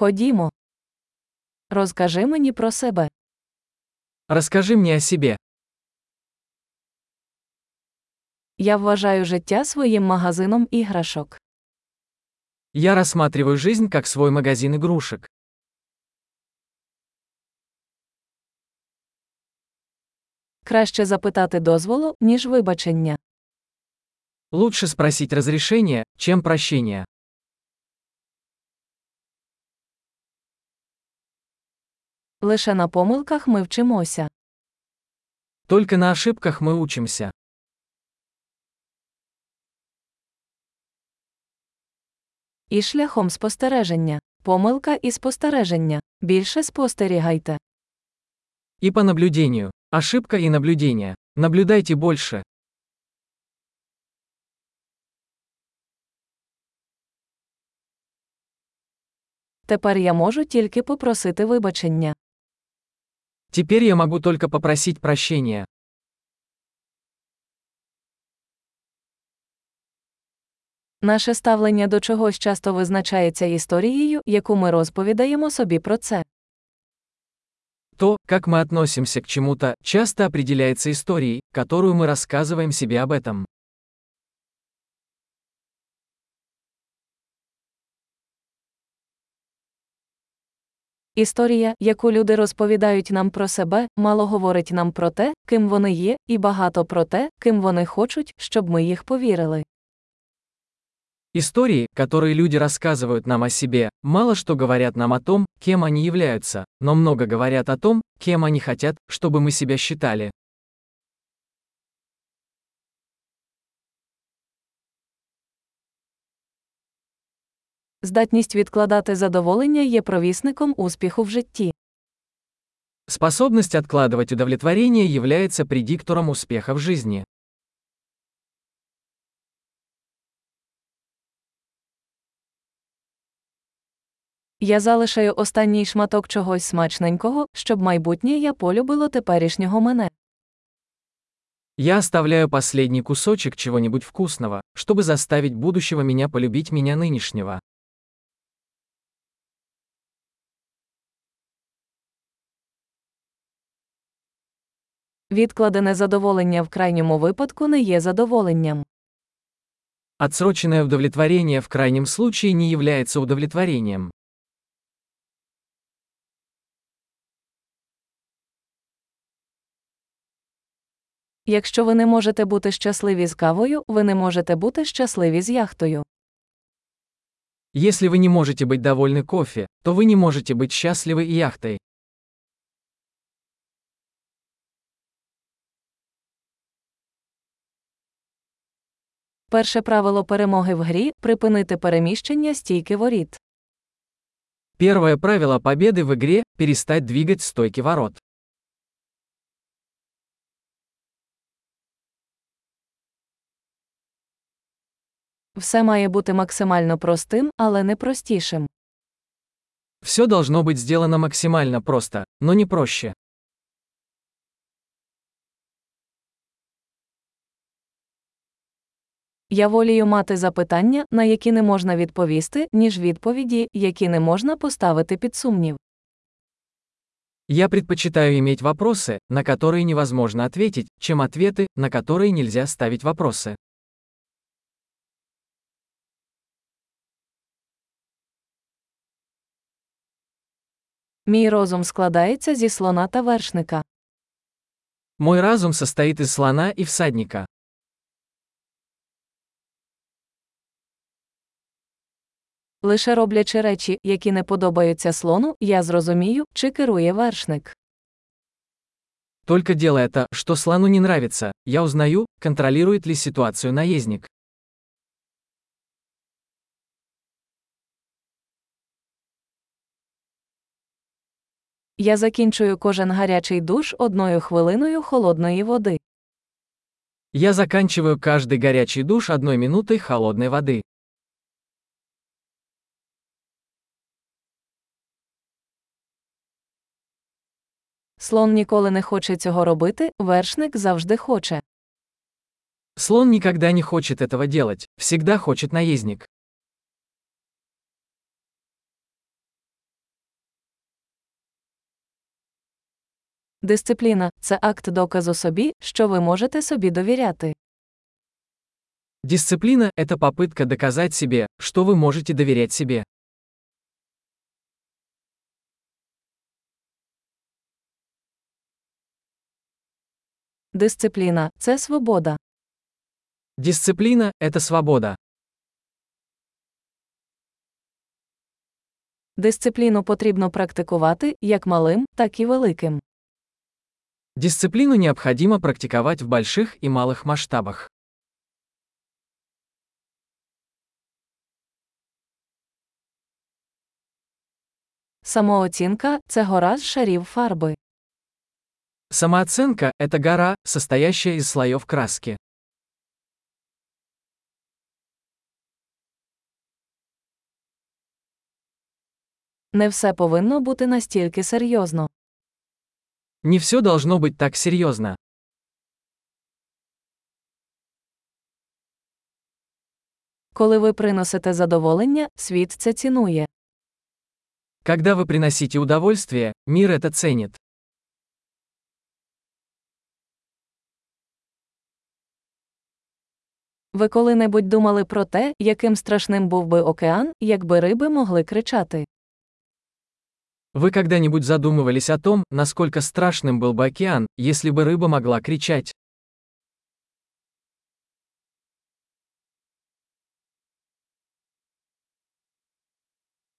Ходімо. Розкажи мені про себе. Расскажи мне о себе. Я вважаю життя своїм магазином іграшок. Я рассматриваю жизнь как свой магазин игрушек. Краще запитати дозволу, ніж вибачення. Лучше спросить разрешение, чем прощение. Лише на помилках ми вчимося. Только на ошибках мы учимся. І шляхом спостереження. Помилка і спостереження. Більше спостерігайте. И по наблюдению. Ошибка и наблюдение. Наблюдайте больше. Тепер я можу тільки попросити вибачення. Теперь я могу только попросить прощения. Наше ставлення до чогось часто визначається історією, яку ми розповідаємо собі про це. То, как мы относимся к чему-то, часто определяется историей, которую мы рассказываем себе об этом. Історія, яку люди розповідають нам про себе, мало говорить нам про те, ким вони є, і багато про те, ким вони хочуть, щоб ми їх повірили. Истории, которые люди рассказывают нам о себе, мало что говорят нам о том, кем они являются, но много говорят о том, кем они хотят, чтобы мы себя считали. Здатність відкладати задоволення є провісником успіху в житті. Способность откладывать удовлетворение является предиктором успеха в жизни. Я залишаю останній шматок чогось смачненького, щоб майбутнє я полюбило теперішнього мене. Я оставляю последний кусочек чего-нибудь вкусного, чтобы заставить будущего меня полюбить меня нынешнего. Відкладене задоволення в крайньому випадку не є задоволенням. Отсроченное удовлетворение в крайнем случае не является удовлетворением. Якщо ви не можете бути щасливі з кавою, ви не можете бути щасливі з яхтою. Если вы не можете быть довольны кофе, то вы не можете быть счастливы и яхтой. Перше правило перемоги в грі припинити переміщення стійки воріт. Первое правило победы в игре – перестать двигать стойки ворот. Все має бути максимально простим, але не простішим. Все должно быть сделано максимально просто, но не проще. Я волію мати запитання, на які не можна відповісти, ніж відповіді, які не можна поставити під сумнів. Я предпочитаю иметь вопросы, на которые невозможно ответить, чем ответы, на которые нельзя ставить вопросы. Мій розум складається зі слона та вершника. Мой разум состоит из слона и всадника. Лише роблячи речі, які не подобаються слону, я зрозумію, чи керує вершник. Только делая то, что слону не нравится, я узнаю, контролирует ли ситуацию наездник. Я закінчую кожен гарячий душ одною хвилиною холодної води. Я заканчиваю каждый горячий душ одной минутой холодной воды. Слон ніколи не хоче цього робити, вершник завжди хоче. Слон никогда не хочет этого делать, всегда хочет наездник. Дисципліна це акт доказу собі, що ви можете собі довіряти. Дисциплина – это попытка доказать себе, что вы можете доверять себе. Дисципліна це свобода. Дисциплина – это свобода. Дисципліну потрібно практикувати як малим, так і великим. Дисциплину необходимо практиковать в больших и малых масштабах. Самооцінка це гора з шарів фарби. Самооценка – это гора, состоящая из слоев краски. Не все повинно бути настільки серйозно. Не все должно быть так серьезно. Коли ви приносите задоволення, світ це цінує. Когда вы приносите удовольствие, мир это ценит. Ви коли-небудь думали про те, яким страшним був би океан, якби риби могли кричати. Вы когда-нибудь задумывались о том, насколько страшным был бы океан, если бы рыба могла кричать?